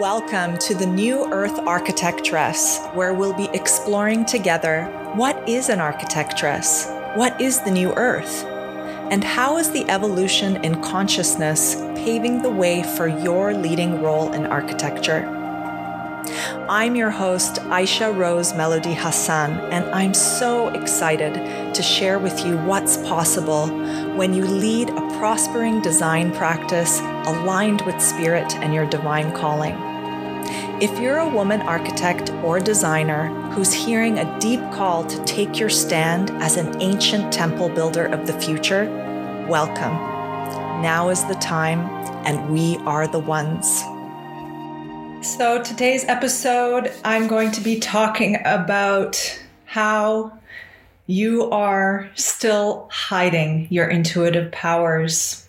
Welcome to the New Earth Architectress, where we'll be exploring together what is an architectress, what is the New Earth, and how is the evolution in consciousness paving the way for your leading role in architecture. I'm your host, Aisha Rose Melody Hassan, and I'm so excited to share with you what's possible when you lead a prospering design practice aligned with spirit and your divine calling. If you're a woman architect or designer who's hearing a deep call to take your stand as an ancient temple builder of the future, welcome. Now is the time, and we are the ones. So, today's episode, I'm going to be talking about how you are still hiding your intuitive powers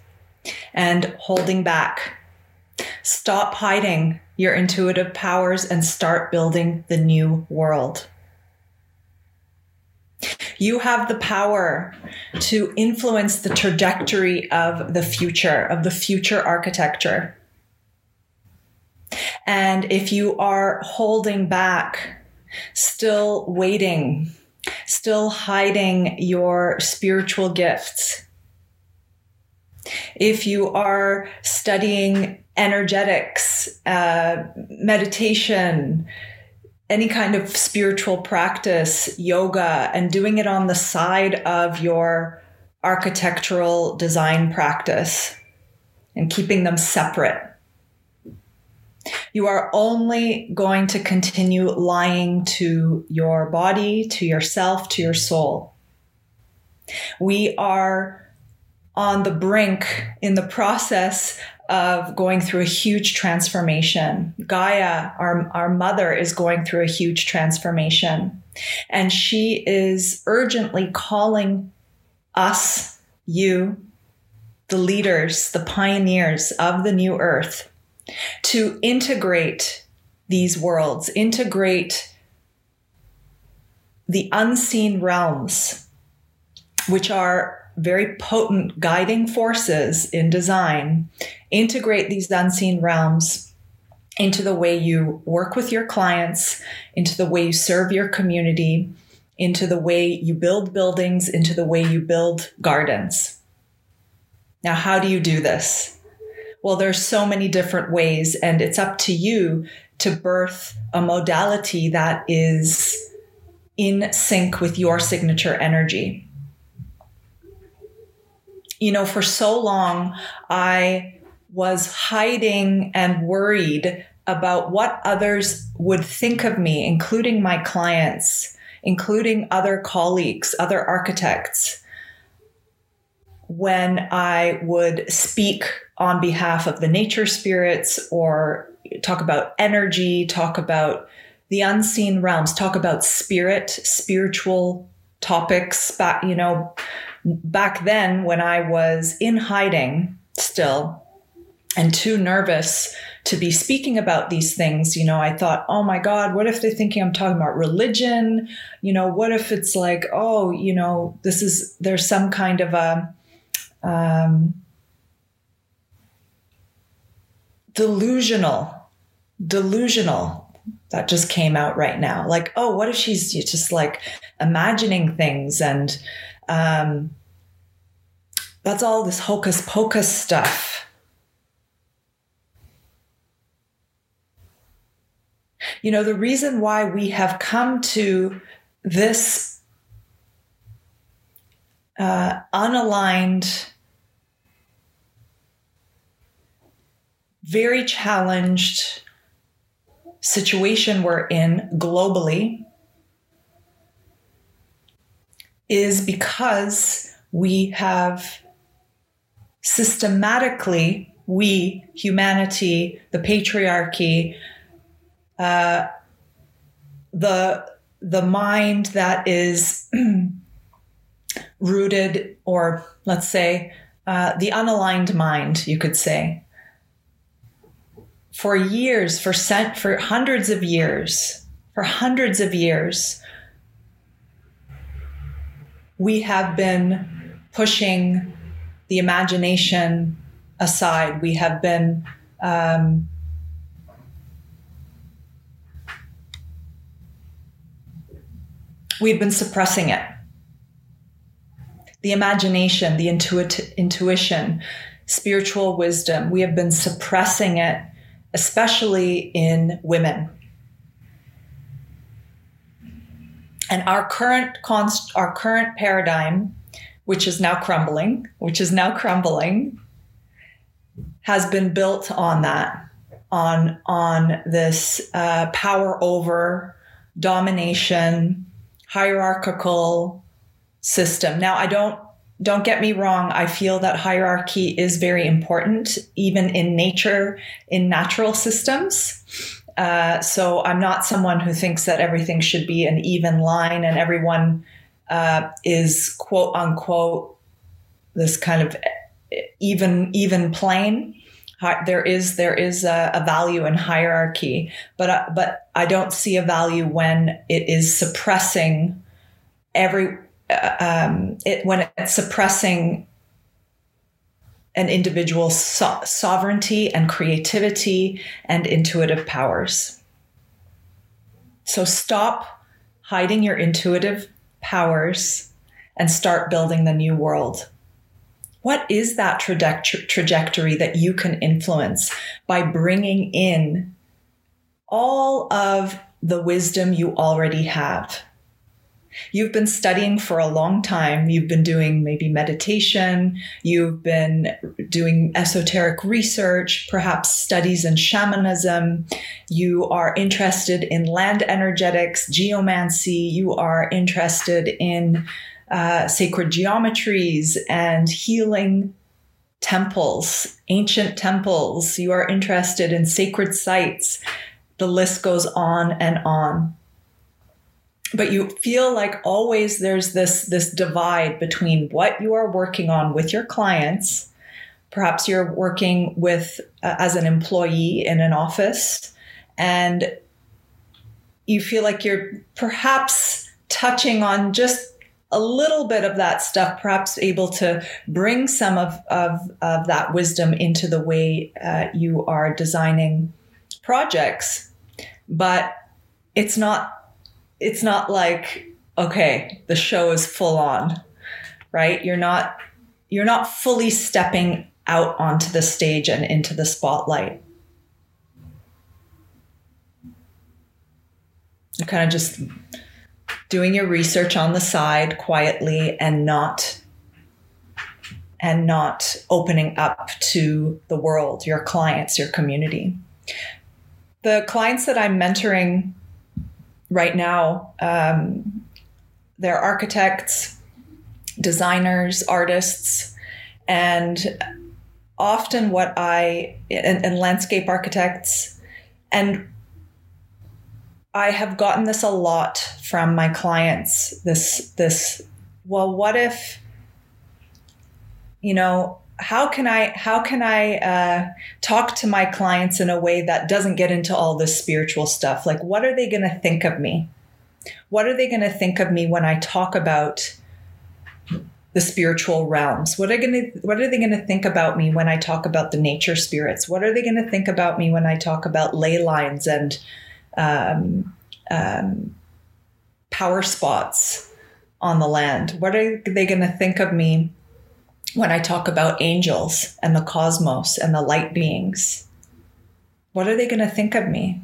and holding back. Stop hiding your intuitive powers and start building the new world. You have the power to influence the trajectory of the future, of the future architecture. And if you are holding back, still waiting, still hiding your spiritual gifts, if you are studying energetics, uh, meditation, any kind of spiritual practice, yoga, and doing it on the side of your architectural design practice and keeping them separate. You are only going to continue lying to your body, to yourself, to your soul. We are on the brink in the process of going through a huge transformation. Gaia, our, our mother, is going through a huge transformation. And she is urgently calling us, you, the leaders, the pioneers of the new earth, to integrate these worlds, integrate the unseen realms, which are very potent guiding forces in design, integrate these unseen realms into the way you work with your clients, into the way you serve your community, into the way you build buildings, into the way you build gardens. Now, how do you do this? Well, there's so many different ways, and it's up to you to birth a modality that is in sync with your signature energy you know, for so long, I was hiding and worried about what others would think of me, including my clients, including other colleagues, other architects, when I would speak on behalf of the nature spirits or talk about energy, talk about the unseen realms, talk about spirit, spiritual topics, you know, back then when I was in hiding still and too nervous to be speaking about these things, you know, I thought, oh my God, what if they're thinking I'm talking about religion? You know, what if it's like, oh, you know, this is, there's some kind of a, um, delusional, delusional that just came out right now. Like, oh, what if she's just like imagining things and, um, that's all this hocus pocus stuff. You know, the reason why we have come to this uh, unaligned, very challenged situation we're in globally is because we have systematically, we, humanity, the patriarchy, uh, the the mind that is rooted, or let's say, uh, the unaligned mind, you could say, for years, for cent- for hundreds of years, for hundreds of years, we have been pushing the imagination aside. We have been um, We've been suppressing it. The imagination, the intuit- intuition, spiritual wisdom, we have been suppressing it, especially in women. And our current const- our current paradigm, which is now crumbling, which is now crumbling, has been built on that, on on this uh, power over domination, hierarchical system. Now, I don't don't get me wrong. I feel that hierarchy is very important, even in nature, in natural systems. Uh, so I'm not someone who thinks that everything should be an even line and everyone uh, is quote unquote this kind of even even plane. There is there is a, a value in hierarchy, but uh, but I don't see a value when it is suppressing every uh, um, it when it's suppressing an individual's so- sovereignty and creativity and intuitive powers. So stop hiding your intuitive powers and start building the new world. What is that trajectory that you can influence by bringing in all of the wisdom you already have? You've been studying for a long time. You've been doing maybe meditation. You've been doing esoteric research, perhaps studies in shamanism. You are interested in land energetics, geomancy. You are interested in uh, sacred geometries and healing temples, ancient temples. You are interested in sacred sites. The list goes on and on but you feel like always there's this this divide between what you are working on with your clients perhaps you're working with uh, as an employee in an office and you feel like you're perhaps touching on just a little bit of that stuff, perhaps able to bring some of, of, of that wisdom into the way uh, you are designing projects. But it's not it's not like okay the show is full on right you're not you're not fully stepping out onto the stage and into the spotlight you're kind of just doing your research on the side quietly and not and not opening up to the world your clients your community. The clients that i'm mentoring right now, um, they're architects, designers, artists, and often what I and, and landscape architects and I have gotten this a lot from my clients. This this well, what if you know how can I how can I uh, talk to my clients in a way that doesn't get into all this spiritual stuff? Like, what are they going to think of me? What are they going to think of me when I talk about the spiritual realms? What are going to what are they going to think about me when I talk about the nature spirits? What are they going to think about me when I talk about ley lines and um, um, power spots on the land? What are they going to think of me? when I talk about angels and the cosmos and the light beings? What are they going to think of me?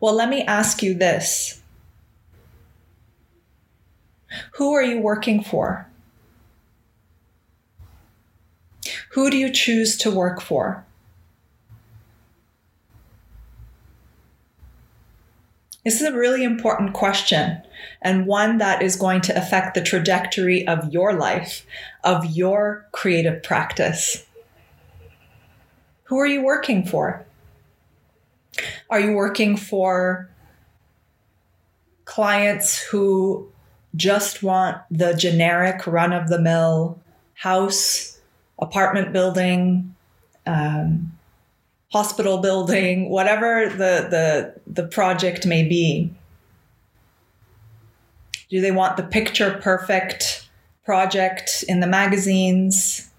Well, let me ask you this Who are you working for? Who do you choose to work for? This is a really important question and one that is going to affect the trajectory of your life, of your creative practice. Who are you working for? Are you working for clients who just want the generic run of the mill house, apartment building, um, hospital building, whatever the, the, the project may be? Do they want the picture perfect project in the magazines?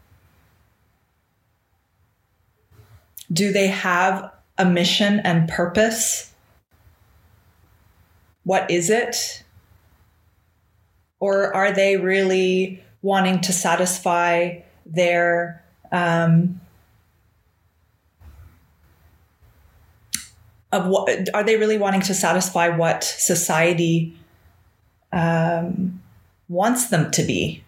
Do they have a mission and purpose? What is it? Or are they really wanting to satisfy their um, of what are they really wanting to satisfy what society um, wants them to be?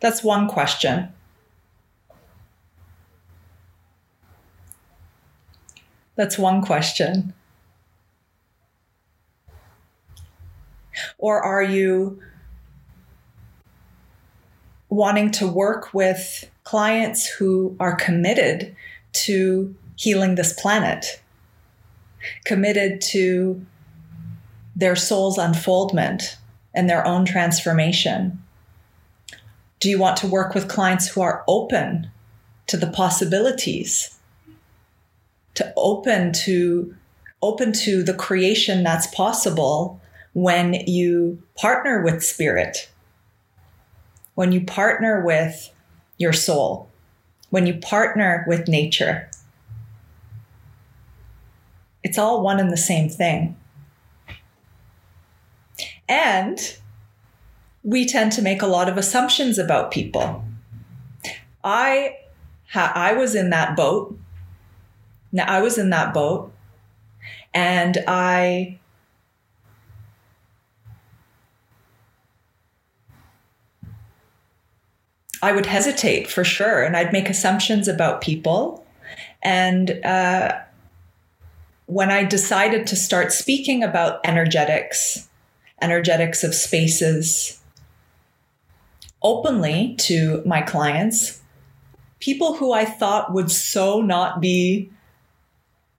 That's one question. That's one question. Or are you wanting to work with clients who are committed to healing this planet, committed to their soul's unfoldment and their own transformation? Do you want to work with clients who are open to the possibilities, to open to open to the creation that's possible when you partner with spirit, when you partner with your soul, when you partner with nature? It's all one and the same thing. And we tend to make a lot of assumptions about people. I ha- I was in that boat. Now I was in that boat and I I would hesitate for sure and I'd make assumptions about people. And uh, when I decided to start speaking about energetics, energetics of spaces, openly to my clients people who I thought would so not be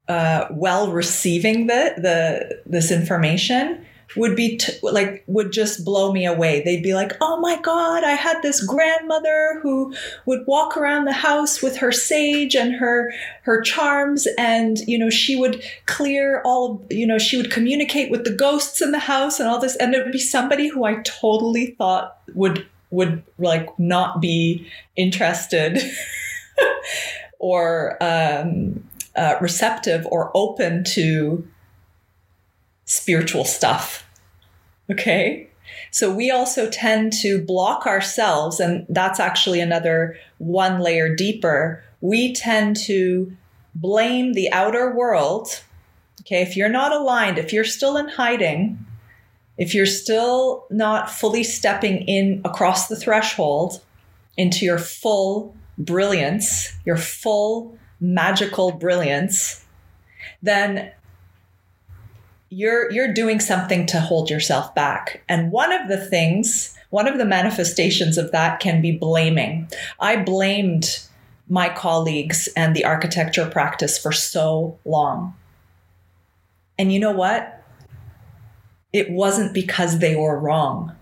uh, well receiving the, the this information would be t- like would just blow me away. They'd be like, "Oh my god, I had this grandmother who would walk around the house with her sage and her her charms and you know, she would clear all, of, you know, she would communicate with the ghosts in the house and all this and it would be somebody who I totally thought would would like not be interested or um, uh, receptive or open to spiritual stuff. Okay. So we also tend to block ourselves, and that's actually another one layer deeper. We tend to blame the outer world. Okay. If you're not aligned, if you're still in hiding, if you're still not fully stepping in across the threshold into your full brilliance, your full magical brilliance, then you're you're doing something to hold yourself back. And one of the things, one of the manifestations of that can be blaming. I blamed my colleagues and the architecture practice for so long. And you know what? It wasn't because they were wrong.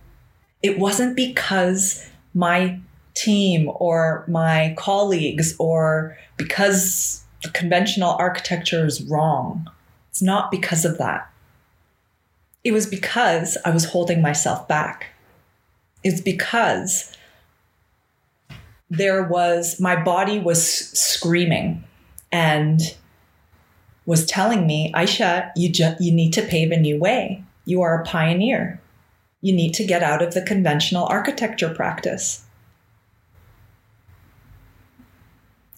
It wasn't because my team or my colleagues or because the conventional architecture is wrong. It's not because of that. It was because I was holding myself back. It's because there was, my body was screaming and was telling me, Aisha, you, ju- you need to pave a new way. You are a pioneer. You need to get out of the conventional architecture practice.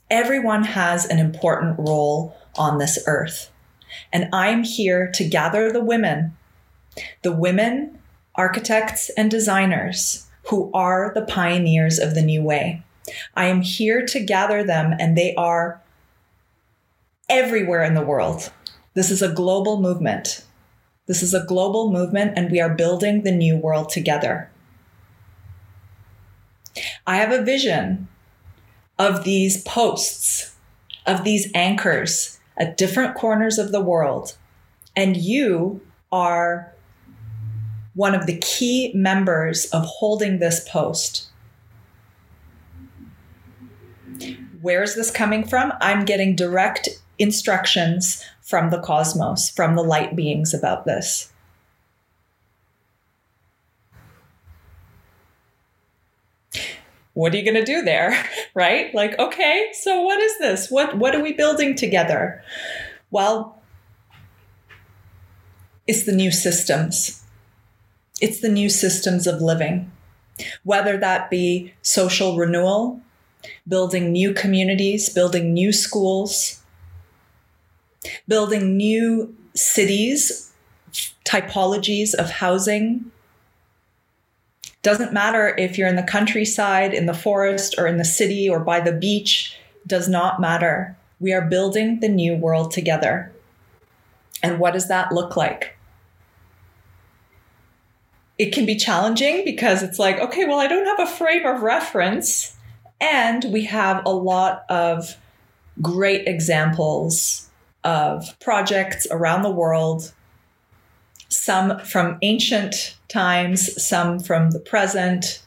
Everyone has an important role on this earth. And I'm here to gather the women, the women, architects, and designers who are the pioneers of the new way. I am here to gather them, and they are everywhere in the world. This is a global movement. This is a global movement, and we are building the new world together. I have a vision of these posts, of these anchors at different corners of the world, and you are one of the key members of holding this post. Where is this coming from? I'm getting direct instructions from the cosmos, from the light beings about this. What are you going to do there? right? Like, okay, so what is this? What what are we building together? Well, It's the new systems. It's the new systems of living, whether that be social renewal, building new communities, building new schools, building new cities, typologies of housing. Doesn't matter if you're in the countryside, in the forest, or in the city, or by the beach, does not matter. We are building the new world together. And what does that look like? It can be challenging because it's like, okay, well, I don't have a frame of reference. And we have a lot of great examples of projects around the world, some from ancient times, some from the present,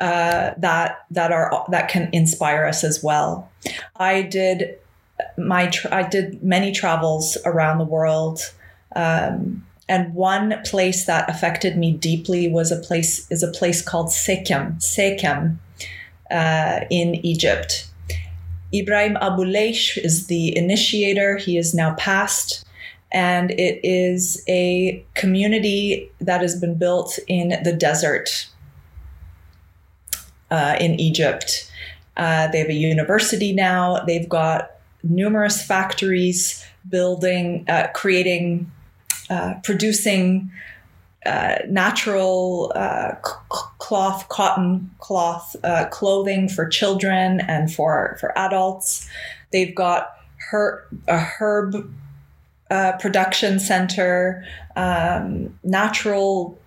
uh, that that are that can inspire us as well. I did my tra- I did many travels around the world. Um, and one place that affected me deeply was a place is a place called Sekem, Sekem, uh, in Egypt. Ibrahim Abouleish is the initiator. He is now passed, and it is a community that has been built in the desert uh, in Egypt. Uh, they have a university now. They've got numerous factories building, uh, creating, uh, producing uh, natural uh, cloth, cotton cloth uh, clothing for children and for, for adults. They've got her, a herb uh, production center, um, natural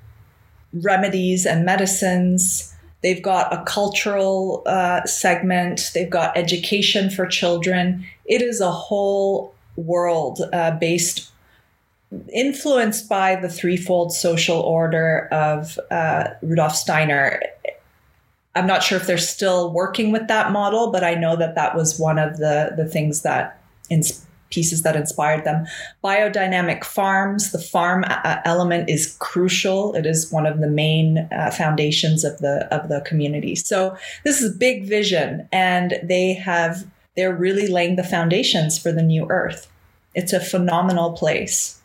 remedies and medicines. They've got a cultural uh, segment. They've got education for children. It is a whole world uh, based, influenced by the threefold social order of uh, Rudolf Steiner. I'm not sure if they're still working with that model, but I know that that was one of the the things that inspired pieces that inspired them. Biodynamic farms, the farm uh, element is crucial. It is one of the main uh, foundations of the of the community. So this is a big vision, and they have they're really laying the foundations for the new earth. It's a phenomenal place.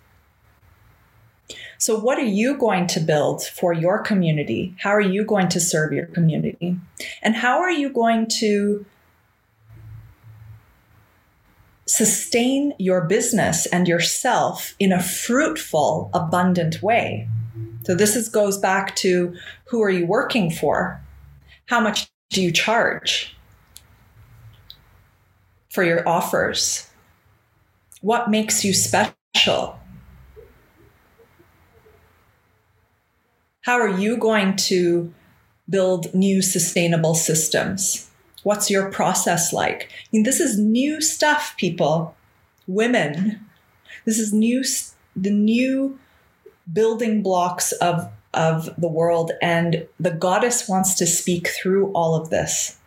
So, what are you going to build for your community? How are you going to serve your community? And how are you going to sustain your business and yourself in a fruitful, abundant way. So this is, goes back to who are you working for? How much do you charge for your offers? What makes you special? How are you going to build new sustainable systems? What's your process like? I mean, this is new stuff, people. Women. This is new, the new building blocks of, of the world. And the goddess wants to speak through all of this.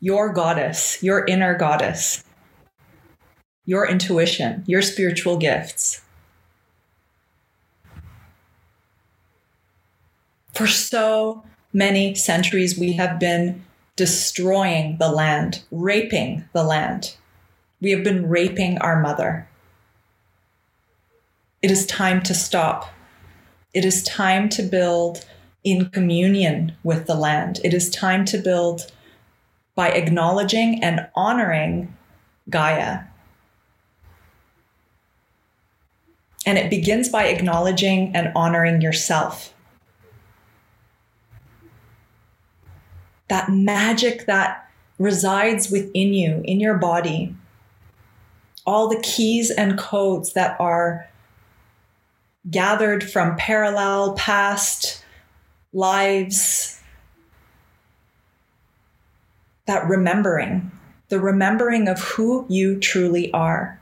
Your goddess, your inner goddess, your intuition, your spiritual gifts. For so many centuries, we have been destroying the land, raping the land. We have been raping our mother. It is time to stop. It is time to build in communion with the land. It is time to build by acknowledging and honoring Gaia. And it begins by acknowledging and honoring yourself. That magic that resides within you, in your body, all the keys and codes that are gathered from parallel past lives, that remembering, the remembering of who you truly are,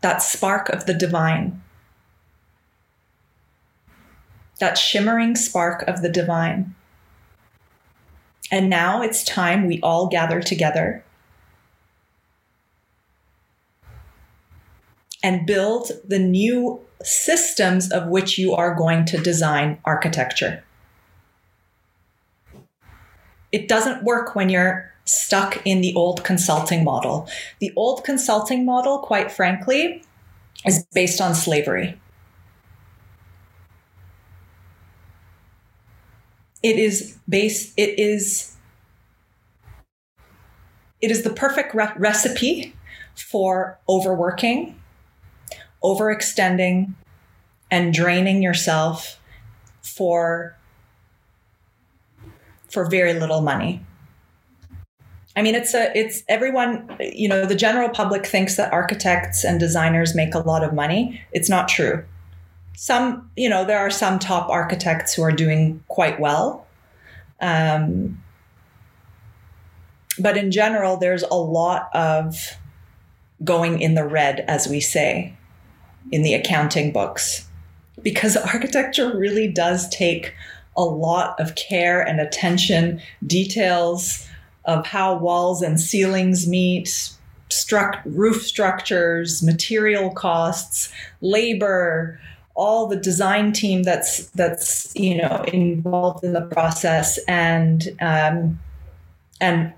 that spark of the divine, that shimmering spark of the divine. And now it's time we all gather together and build the new systems of which you are going to design architecture. It doesn't work when you're stuck in the old consulting model. The old consulting model, quite frankly, is based on slavery. It is based, it is, it is the perfect re- recipe for overworking, overextending, and draining yourself for for very little money. I mean, it's a, it's everyone, you know, the general public thinks that architects and designers make a lot of money. It's not true. Some, you know, there are some top architects who are doing quite well. Um, but in general, there's a lot of going in the red, as we say, in the accounting books, because architecture really does take a lot of care and attention, details of how walls and ceilings meet, struct, roof structures, material costs, labor, all the design team that's that's you know involved in the process, and um, and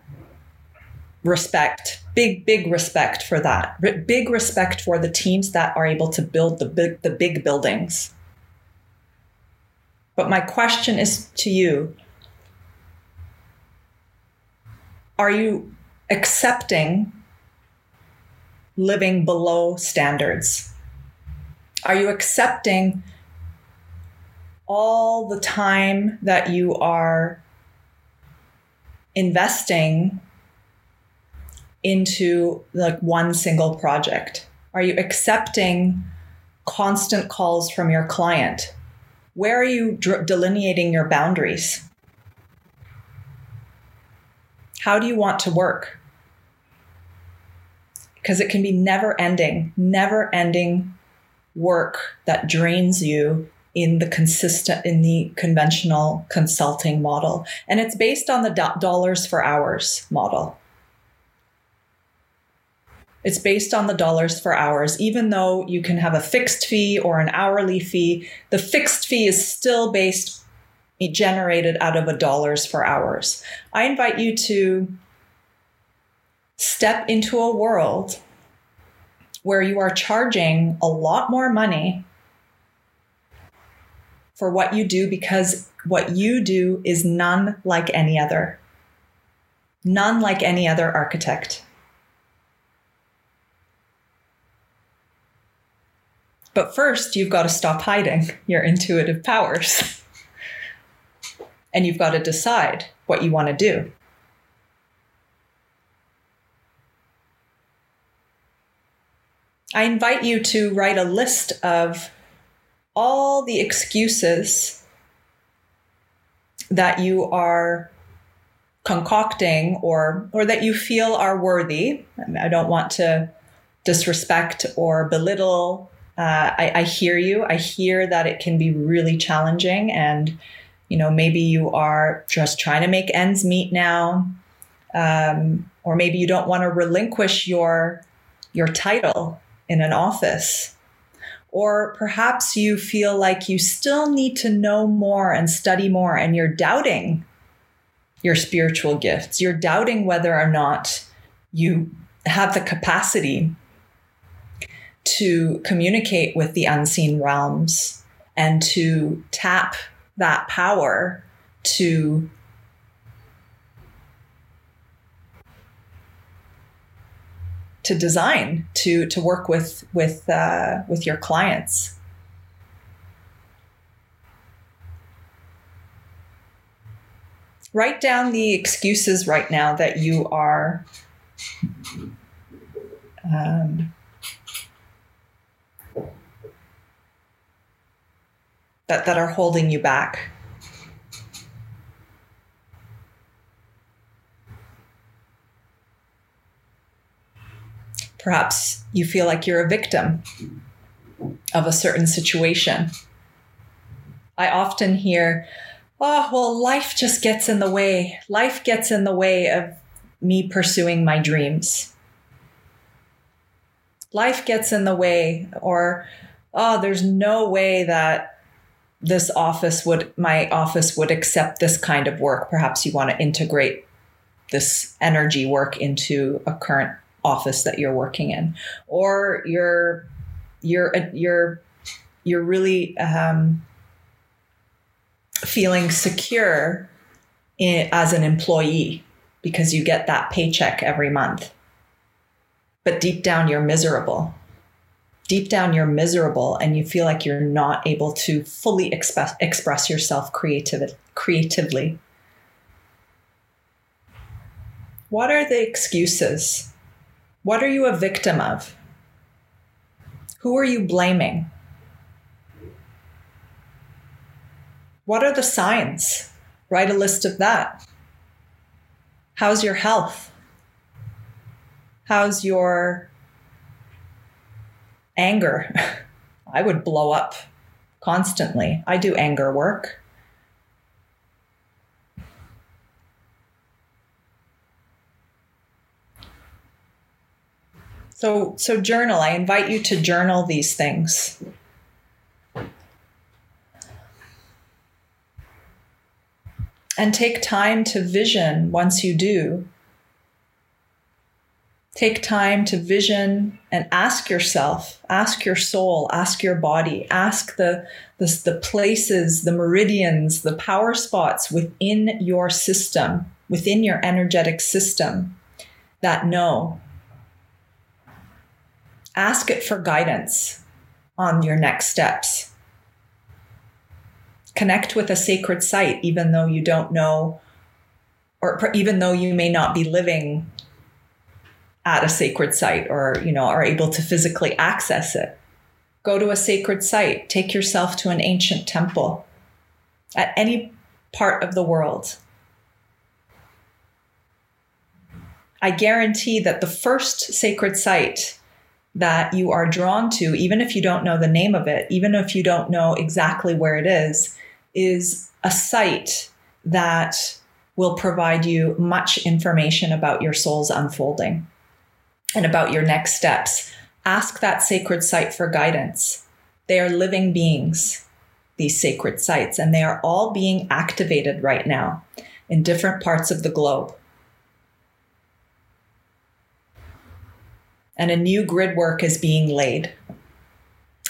respect big big respect for that. Big respect for the teams that are able to build the big the big buildings. But my question is to you. Are you accepting living below standards? Are you accepting all the time that you are investing into like one single project? Are you accepting constant calls from your client? Where are you dr- delineating your boundaries? How do you want to work? Because it can be never ending, never ending work that drains you in the consistent in the conventional consulting model and it's based on the do- dollars for hours model it's based on the dollars for hours. Even though you can have a fixed fee or an hourly fee, the fixed fee is still based, generated out of a dollars for hours. I invite you to step into a world where you are charging a lot more money for what you do because what you do is none like any other. None like any other architect. But first, you've got to stop hiding your intuitive powers. and you've got to decide what you want to do. I invite you to write a list of all the excuses that you are concocting or or that you feel are worthy. I don't want to disrespect or belittle uh, I, I hear you. I hear that it can be really challenging, and you know maybe you are just trying to make ends meet now, um, or maybe you don't want to relinquish your your title in an office, or perhaps you feel like you still need to know more and study more, and you're doubting your spiritual gifts. You're doubting whether or not you have the capacity to communicate with the unseen realms and to tap that power to to design to to work with with uh, with your clients write down the excuses right now that you are um, that, that are holding you back. Perhaps you feel like you're a victim of a certain situation. I often hear, oh, well, life just gets in the way. Life gets in the way of me pursuing my dreams. Life gets in the way, or, oh, there's no way that this office would my office would accept this kind of work perhaps you want to integrate this energy work into a current office that you're working in or you're you're you're you're really um, feeling secure in, as an employee because you get that paycheck every month. But deep down, you're miserable. Deep down, you're miserable and you feel like you're not able to fully express, express yourself creativ- creatively. What are the excuses? What are you a victim of? Who are you blaming? What are the signs? Write a list of that. How's your health? How's your anger? I would blow up constantly. I do anger work. So, so journal. I invite you to journal these things. And take time to vision once you do. Take time to vision and ask yourself, ask your soul, ask your body, ask the, the, the places, the meridians, the power spots within your system, within your energetic system that know ask it for guidance on your next steps. Connect with a sacred site, even though you don't know, or even though you may not be living at a sacred site or, you know, are able to physically access it. Go to a sacred site, take yourself to an ancient temple at any part of the world. I guarantee that the first sacred site that you are drawn to, even if you don't know the name of it, even if you don't know exactly where it is, is a site that will provide you much information about your soul's unfolding and about your next steps. Ask that sacred site for guidance. They are living beings, these sacred sites, and they are all being activated right now in different parts of the globe. And a new grid work is being laid.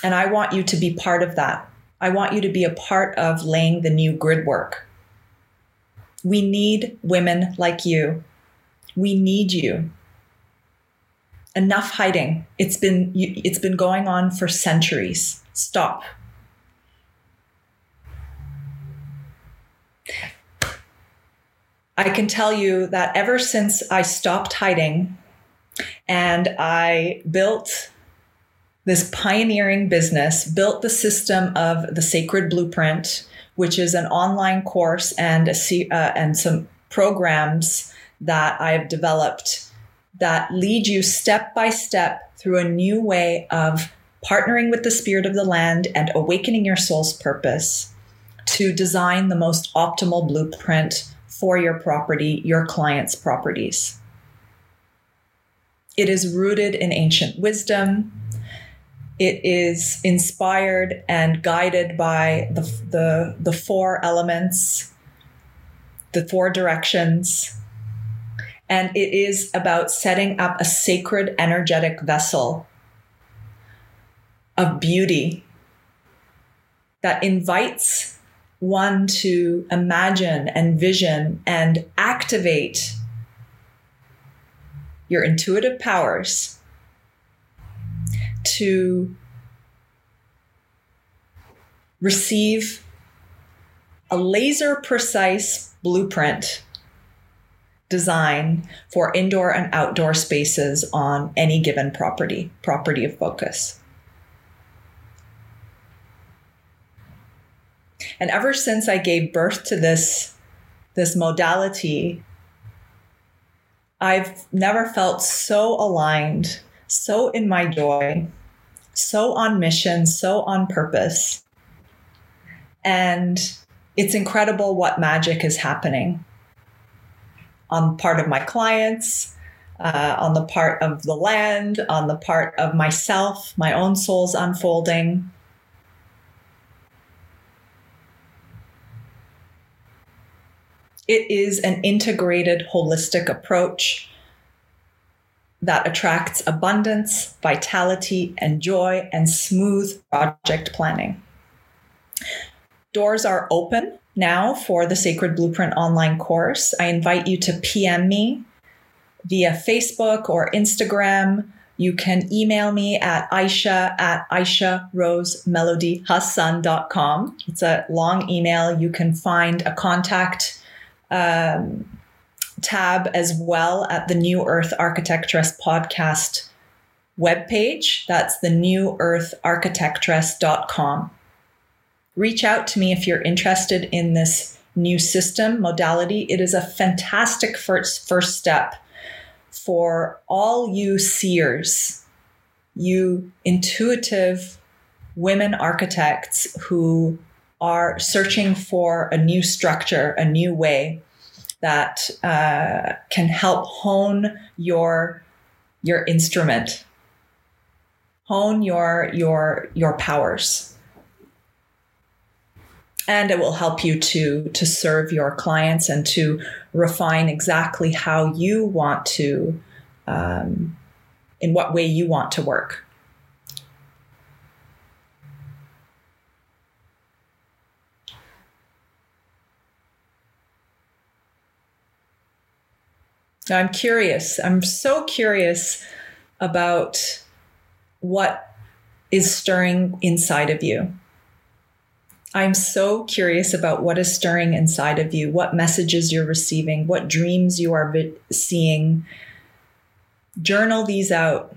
And I want you to be part of that. I want you to be a part of laying the new grid work. We need women like you. We need you. Enough hiding. It's been it's been going on for centuries. Stop. I can tell you that ever since I stopped hiding and I built this pioneering business, built the system of the Sacred Blueprint, which is an online course and a, uh, and some programs that I've developed that lead you step by step through a new way of partnering with the spirit of the land and awakening your soul's purpose to design the most optimal blueprint for your property, your clients' properties. It is rooted in ancient wisdom. It is inspired and guided by the, the, the four elements, the four directions. And it is about setting up a sacred energetic vessel of beauty that invites one to imagine and vision and activate your intuitive powers to receive a laser precise blueprint design for indoor and outdoor spaces on any given property, property of focus. And ever since I gave birth to this, this modality, I've never felt so aligned, so in my joy, so on mission, so on purpose. And it's incredible what magic is happening on part of my clients, uh, on the part of the land, on the part of myself, my own soul's unfolding. It is an integrated, holistic approach that attracts abundance, vitality, and joy, and smooth project planning. Doors are open now for the Sacred Blueprint online course. I invite you to PM me via Facebook or Instagram. You can email me at Aisha at AishaRoseMelodyHassan.com. It's a long email. You can find a contact um, tab as well at the New Earth Architectress podcast webpage. That's the neweartharchitectress.com. Reach out to me if you're interested in this new system modality. It is a fantastic first, first step for all you seers, you intuitive women architects who are searching for a new structure, a new way that uh, can help hone your your instrument, hone your your your powers, and it will help you to to serve your clients and to refine exactly how you want to, um, in what way you want to work. I'm curious. I'm so curious about what is stirring inside of you. I'm so curious about what is stirring inside of you, what messages you're receiving, what dreams you are seeing. Journal these out.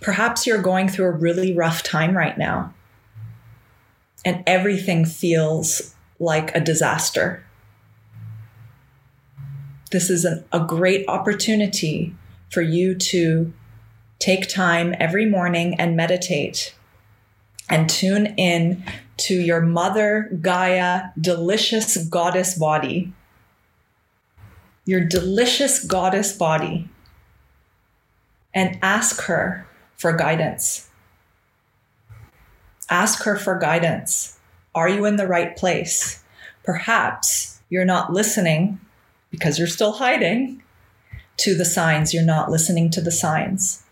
Perhaps you're going through a really rough time right now, and everything feels like a disaster this is an, a great opportunity for you to take time every morning and meditate and tune in to your mother Gaia delicious goddess body. Your delicious goddess body. And ask her for guidance. Ask her for guidance. Are you in the right place? Perhaps you're not listening because you're still hiding to the signs. You're not listening to the signs.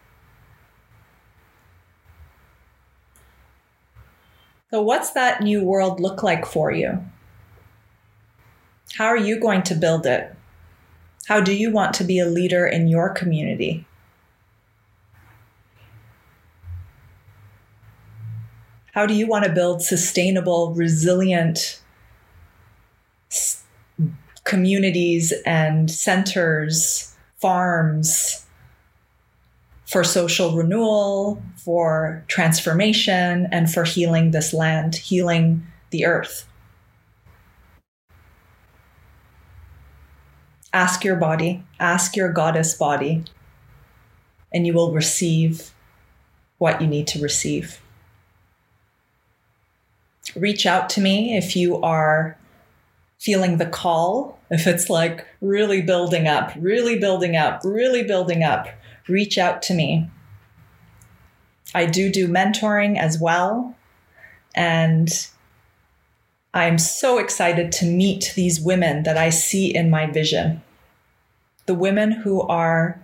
So, what's that new world look like for you? How are you going to build it? How do you want to be a leader in your community? How do you want to build sustainable, resilient, communities and centers, farms for social renewal, for transformation, and for healing this land, healing the earth. Ask your body, ask your goddess body, and you will receive what you need to receive. Reach out to me if you are feeling the call, if it's like really building up, really building up, really building up, reach out to me. I do do mentoring as well. And I'm so excited to meet these women that I see in my vision. The women who are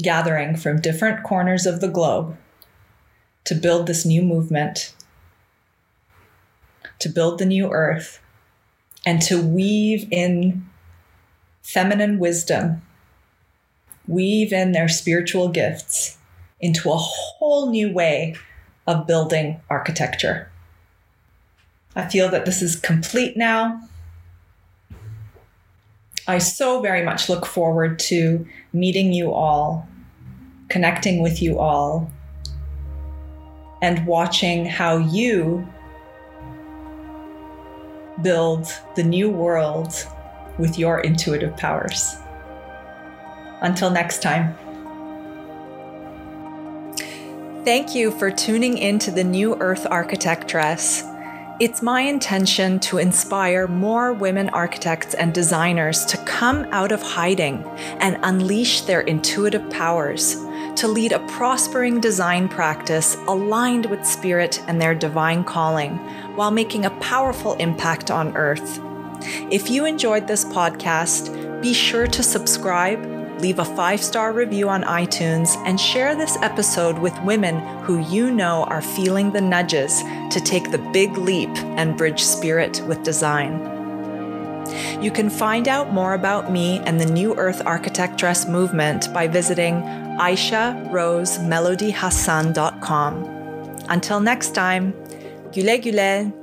gathering from different corners of the globe to build this new movement, to build the new earth, and to weave in feminine wisdom, weave in their spiritual gifts into a whole new way of building architecture. I feel that this is complete now. I so very much look forward to meeting you all, connecting with you all, and watching how you build the new world with your intuitive powers. Until next time. Thank you for tuning in to the New Earth Architectress. It's my intention to inspire more women architects and designers to come out of hiding and unleash their intuitive powers to lead a prospering design practice aligned with spirit and their divine calling while making a powerful impact on earth. If you enjoyed this podcast, be sure to subscribe, leave a five star review on iTunes, and share this episode with women who you know are feeling the nudges to take the big leap and bridge spirit with design. You can find out more about me and the New Earth Architectress movement by visiting aisharosemelodyhassan.com. Until next time, güle güle.